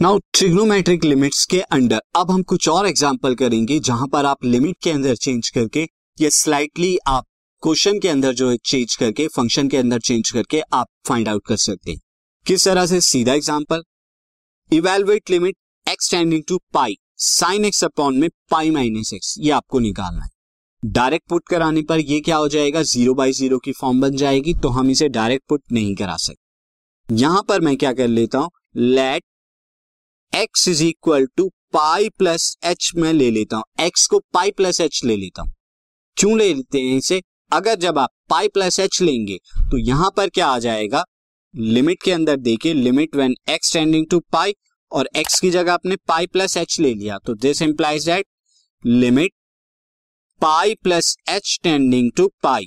Now trigonometric limits के under अब हम कुछ और एग्ज़ाम्पल करेंगे जहाँ पर आप लिमिट के अंदर चेंज करके या स्लाइटली आप क्वेश्चन के अंदर जो है चेंज करके फ़ंक्शन के अंदर चेंज करके आप फाइंड आउट कर सकते हैं। किस तरह से? सीधा example evaluate limit x tending to pi sine x upon में पाई माइनस एक्स ये आपको निकालना है। डायरेक्ट पुट कराने पर ये क्या हो जाएगा? ज़ीरो बाई ज़ीरो की फॉर्म बन जाएगी तो हम इसे डायरेक्ट पुट नहीं करा सकते। यहाँ पर मैं क्या कर लेता हूँ? Let x is equal to pi plus h में ले लेता हूँ। एक्स को पाई प्लस एच ले लेता हूँ। क्यों ले लेते हैं इसे? अगर जब आप पाई प्लस एच लेंगे तो यहाँ पर क्या आ जाएगा? लिमिट के अंदर देखिए limit when x tending to pi और एक्स की जगह आपने पाई प्लस एच ले लिया। तो this implies that limit pi plus h tending to pi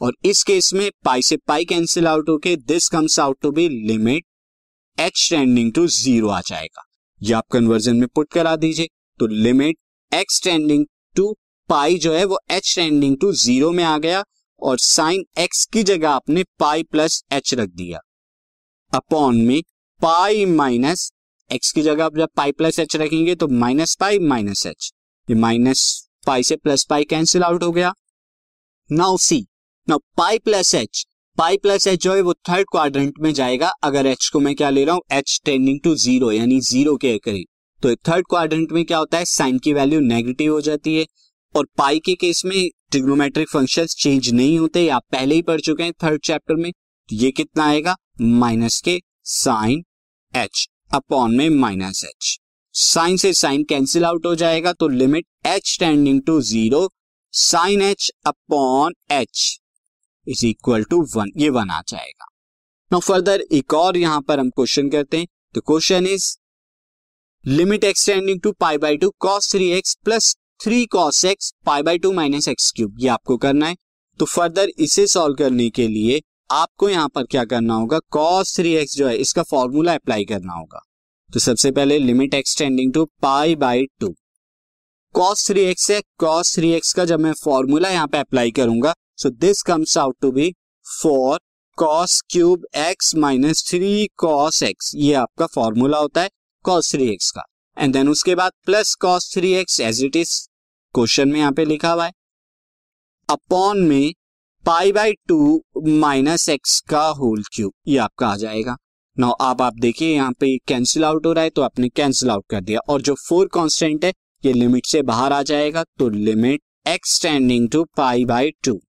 और इस केस में पाई से पाई कैंसिल आउट होके this comes out to be limit h tending to zero आ जाएगा। ये आप कन्वर्जन में पुट करा दीजिए। तो limit x tending to pi जो है वो एच टेंडिंग टू ज़ीरो में आ गया और साइन एक्स की जगह आपने पाई प्लस एच रख दिया। अपॉन में पाई माइनस एक्स की जगह आप जब पाई प्लस एच रखेंगे तो माइनस पाई माइनस एच ये माइनस पाई से प्लस पाई कैंसिल आउट हो गया। Now see now pi plus h pi plus h जो है, वो थर्ड क्वाड्रेंट में जाएगा। अगर एच को मैं क्या ले रहा हूँ? एच टेंडिंग टू ज़ीरो यानी ज़ीरो के करीब। तो थर्ड क्वाड्रेंट में क्या होता है? साइन की वैल्यू नेगेटिव हो जाती है। और पाई के केस में ट्रिग्नोमेट्रिक फ़ंक्शंस चेंज नहीं होते आप पहले ही पढ़ चुके हैं थर्ड चैप्टर में। तो ये कितना आएगा? माइनस के साइन एच अपॉन में माइनस एच साइन से साइन कैंसिल आउट हो जाएगा तो limit h tending to zero sine h upon h is equal to one ये वन आ जाएगा। नो फर्दर एक और यहाँ पर हम क्वेश्चन करते हैं। तो question is limit x tending to pi by two cos three x plus three cos x pi by two minus x cube ये आपको करना है। तो फर्दर इसे सॉल्व करने के लिए आपको यहाँ पर क्या करना होगा? कॉस थ्री एक्स जो है, इसका फॉर्मूला अप्लाई करना होगा। तो सबसे पहले limit x tending to pi by two cos three x है कॉस थ्री एक्स का जब मैं फॉर्मूला यहाँ पे अप्लाई करूँगा so this comes out to be four cos cube x minus three cos x ये आपका फॉर्मूला होता है कॉस थ्री एक्स का। एंड देन उसके बाद plus cos three x as it is question में यहाँ पे लिखा हुआ है। अपॉन में pi by two minus x का होल क्यूब ये आपका आ जाएगा। नाउ आप आप देखिए यहाँ पे कैंसिल आउट हो रहा है तो आपने कैंसिल आउट कर दिया। और जो फोर कांस्टेंट है, ये लिमिट से बाहर आ जाएगा तो limit x tending to pi by two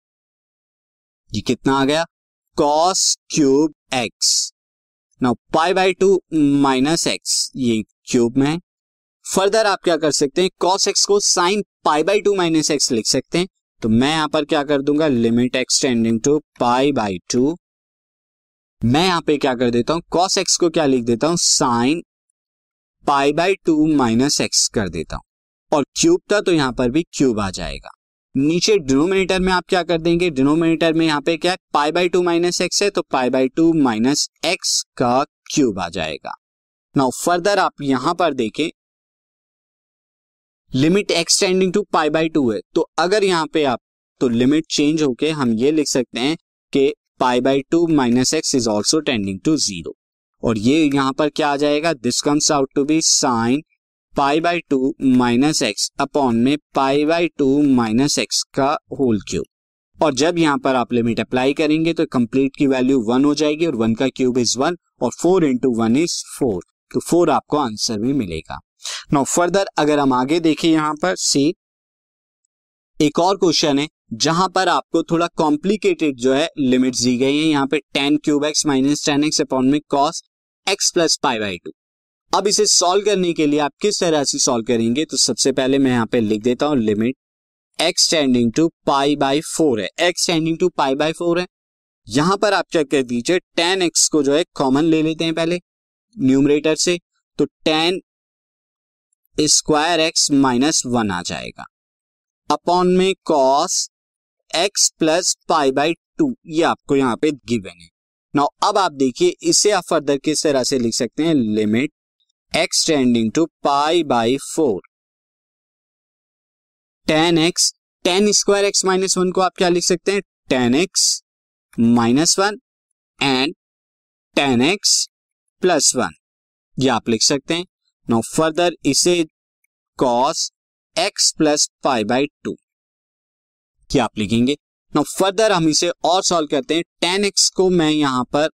ये कितना आ गया? Cos cube x now pi by two minus x ये क्यूब में है। फर्दर आप क्या कर सकते हैं? कॉस एक्स को sine pi by two minus x लिख सकते हैं। तो मैं यहाँ पर क्या कर दूँगा? Limit x tending to pi by two मैं यहाँ पे क्या कर देता हूँ? कॉस एक्स को क्या लिख देता हूँ? Sine pi by two minus x कर देता हूँ। और क्यूब था तो यहाँ पर भी क्यूब आ जाएगा। नीचे डिनोमिनेटर में आप क्या कर देंगे? डिनोमिनेटर में यहाँ पे क्या है? Pi by two minus x है तो pi by two minus x का क्यूब आ जाएगा। नाउ, फर्दर आप यहाँ पर देखें, limit x tending to pi by two है तो अगर यहाँ पे आप तो लिमिट चेंज होके हम ये लिख सकते हैं कि pi by two minus x is also tending to zero. और ये यहाँ पर क्या आ जाएगा? This comes out to be sine pi by two minus x upon में pi by two minus x का होल क्यूब। और जब यहाँ पर आप लिमिट अप्लाई करेंगे तो कंप्लीट की वैल्यू वन हो जाएगी और वन का क्यूब इज़ वन और four into one is four. तो फोर आपको आंसर में मिलेगा। नो फर्दर अगर हम आगे देखें यहाँ पर, सी, एक और क्वेश्चन है, जहाँ पर आपको थोड़ा कॉम्प्लिकेटेड जो है लिमिट दी गई है। यहाँ पे tan cube x minus tan x upon में cos x plus pi by two. अब इसे सॉल्व करने के लिए आप किस तरह से सॉल्व करेंगे? तो सबसे पहले मैं यहाँ पे लिख देता हूँ limit x tending to pi by four है। X tending to pi by four है। यहाँ पर आप चेक कर दीजिए टेन एक्स को जो है कॉमन ले लेते हैं पहले न्यूमरेटर से। तो tan square x minus one आ जाएगा। अपॉन में cos x plus pi by two ये आपको यहाँ पे गिवन है। नाउ अब आप देखिए, इसे आप फर्दर किस तरह से लिख सकते हैं? Limit x tending to pi by four tan x tan square x minus one को आप क्या लिख सकते हैं? Tan x minus one and tan x plus one ये आप लिख सकते हैं। नो फर्दर इसे cos x plus pi by two क्या आप लिखेंगे? नो फर्दर हम इसे और सॉल्व करते हैं। टेन एक्स को मैं यहाँ पर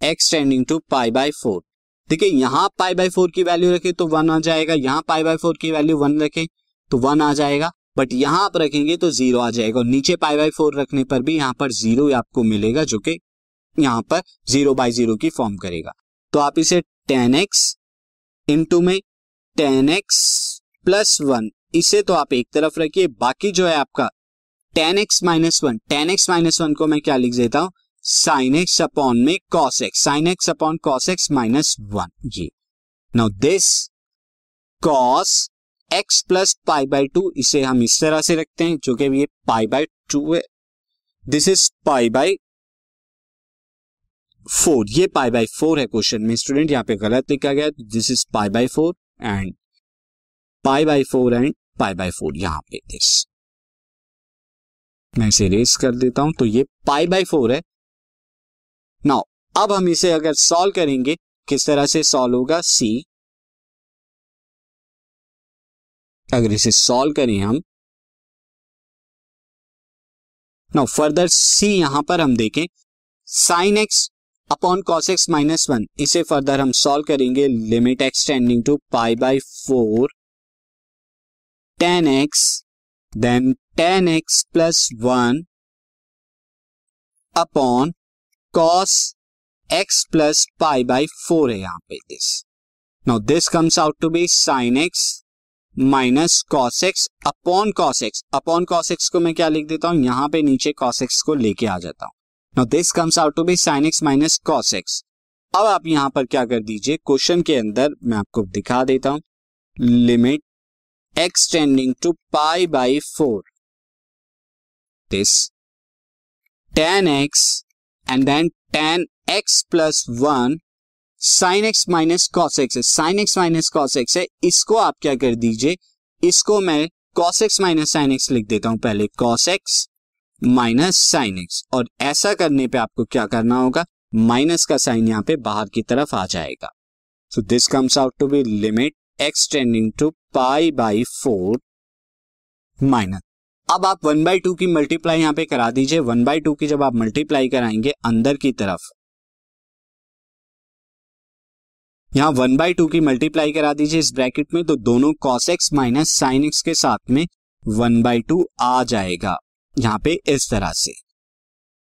x tending to pi by four देखिए, यहाँ पाई बाई फोर की वैल्यू रखे तो वन आ जाएगा, यहाँ पाई बाई फोर की वैल्यू वन रखे तो वन आ जाएगा बट यहाँ आप रखेंगे तो ज़ीरो आ जाएगा और नीचे पाई बाई फोर रखने पर भी यहाँ पर ज़ीरो आपको मिलेगा जो कि यहाँ पर ज़ीरो बाई ज़ीरो की फॉर्म करेगा। तो आप इसे टेन एक्स इंटू में टेन एक्स प्लस वन इसे तो आप एक तरफ़ रखिए, बाकी जो है आपका tan x minus one tan x minus one को मैं क्या लिख देता हूँ? साइन एक्स अपॉन में cos x sine x upon cos x minus one ये now this cos x plus pi by two इसे हम इस तरह से रखते हैं, जो कि ये पाई बाई टू है। This is pi by four ये पाई बाई फोर है क्वेश्चन में। स्टूडेंट यहाँ पे गलत लिखा गया। This is pi by four and pi by four and pi by four यहाँ पे दिस मैं इसे रेस कर देता हूँ। तो ये पाई बाई फोर है। नाउ अब हम इसे अगर सॉल्व करेंगे, किस तरह से सॉल्व होगा? सी अगर इसे सॉल्व करें हम। नाउ फर्दर सी यहाँ पर हम देखें। Sine x upon cos x minus one इसे फर्दर हम सॉल्व करेंगे। Limit x tending to pi by four tan x then tan x plus one upon cos x plus pi by four है यहाँ पे this now this comes out to be sine x minus cos x upon cos x upon cos x को मैं क्या लिख देता हूँ? यहाँ पे नीचे कॉस एक्स को लेके आ जाता हूँ। Now this comes out to be sine x minus cos x अब आप यहाँ पर क्या कर दीजिए? क्वेश्चन के अंदर मैं आपको दिखा देता हूँ। Limit x tending to pi by four this tan x and then tan x plus one sine x minus cos x है। Sine x minus cos x है। इसको आप क्या कर दीजिए? इसको मैं cos x minus sine x लिख देता हूँ पहले। Cos x minus sine x और ऐसा करने पे आपको क्या करना होगा? माइनस का साइन यहाँ पे बाहर की तरफ़ आ जाएगा। So this comes out to be limit x tending to pi by four minus अब आप वन बाई टू की मल्टीप्लाई यहाँ पे करा दीजिए। वन बाई टू की जब आप मल्टीप्लाई कराएँगे अंदर की तरफ़। यहाँ वन बाई टू की मल्टीप्लाई करा दीजिए इस ब्रैकेट में तो दोनों cos x minus sine x के साथ में वन बाई टू आ जाएगा। यहाँ पे इस तरह से।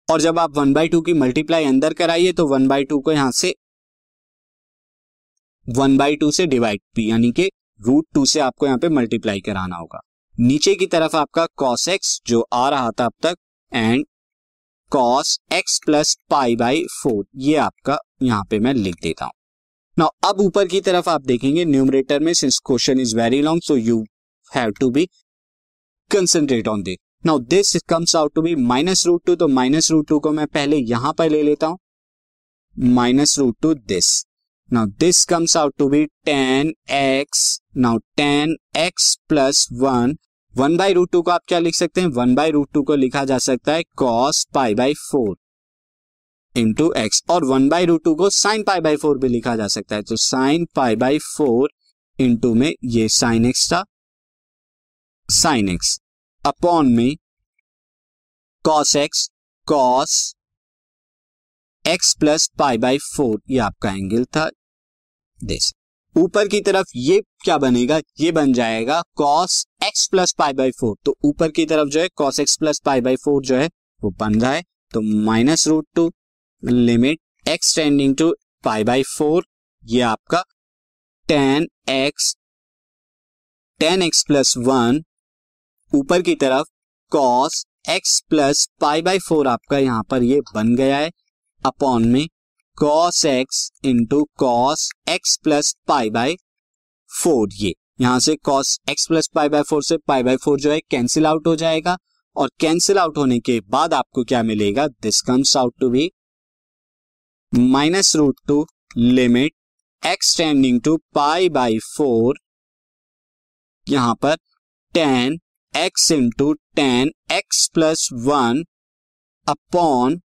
और जब आप वन बाई टू की मल्टीप्लाई अंदर कराइए तो वन बाई टू को यहाँ से वन बाई टू से डिवाइड भी यानी कि रूट टू से आपको यहाँ पे मल्टीप्लाई कराना होगा। नीचे की तरफ़ आपका कॉस एक्स जो आ रहा था अब तक and cos x plus pi by four ये आपका यहाँ पे मैं लिख देता हूँ। नाउ अब ऊपर की तरफ़ आप देखेंगे न्यूमरेटर में since question is very long so you have to be concentrate on this now this comes out to be minus root two तो माइनस रूट टू को मैं पहले यहाँ पर ले लेता हूँ। Minus root two this now this comes out to be tan x now tan x plus one one by root two को आप क्या लिख सकते हैं? वन बाई रूट टू को लिखा जा सकता है cos pi by four into x और वन बाई रूट टू को साइन पाई बाई फोर भी लिखा जा सकता है। तो sine pi by four into में ये साइन एक्स था। साइन एक्स अपॉन में cos x cos x plus pi by four ये आपका एंगल था। दिस ऊपर की तरफ़ ये क्या बनेगा? ये बन जाएगा cos x plus pi by four तो ऊपर की तरफ़ जो है cos x plus pi by four जो है, वो बन रहा है। तो minus root two limit x tending to pi by four ये आपका tan x tan x plus one ऊपर की तरफ़ cos x plus pi by four आपका यहाँ पर ये बन गया है। अपॉन में cos x into cos x plus pi by four ये, यहाँ से cos x plus pi by four से पाई बाय फोर जो है कैंसिल आउट हो जाएगा। और कैंसिल आउट होने के बाद आपको क्या मिलेगा? This comes out to be minus root two limit x tending to pi by four यहाँ पर ten x into ten x plus one upon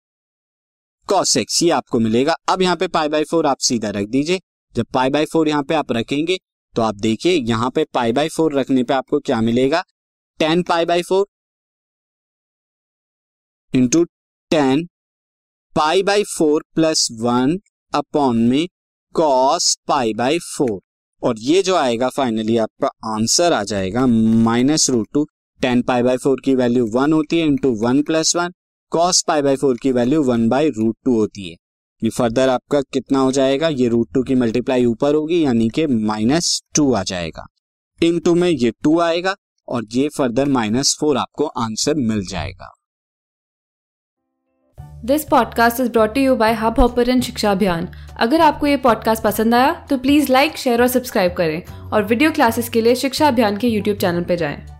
cos x ये आपको मिलेगा। अब यहाँ पे पाई बाई फोर आप सीधा रख दीजिए। जब पाई बाई फोर यहाँ पे आप रखेंगे तो आप देखिए, यहाँ पे पाई बाई फोर रखने पे आपको क्या मिलेगा? Ten pi by four into ten pi by four plus one upon में कॉस पाई बाई फोर और ये जो आएगा फाइनली आपका आंसर आ जाएगा। Minus root two ten pi by four की वैल्यू वन होती है into one plus one cos pi by four की value one by root two होती है। ये फर्दर आपका कितना हो जाएगा? ये रूट टू की मल्टीप्लाई ऊपर होगी, यानी कि माइनस टू आ जाएगा। इन टू में ये टू आएगा और ये फर्दर माइनस फोर आपको आंसर मिल जाएगा। This podcast is brought you by hub hopper शिक्षा अभियान अगर आपको ये पॉडकास्ट पसंद आया तो प्लीज़ लाइक शेयर और सब्सक्राइब करें और वीडियो क्लासेस के लिए शिक्षा अभियान के यूट्यूब चैनल पर जाएँ।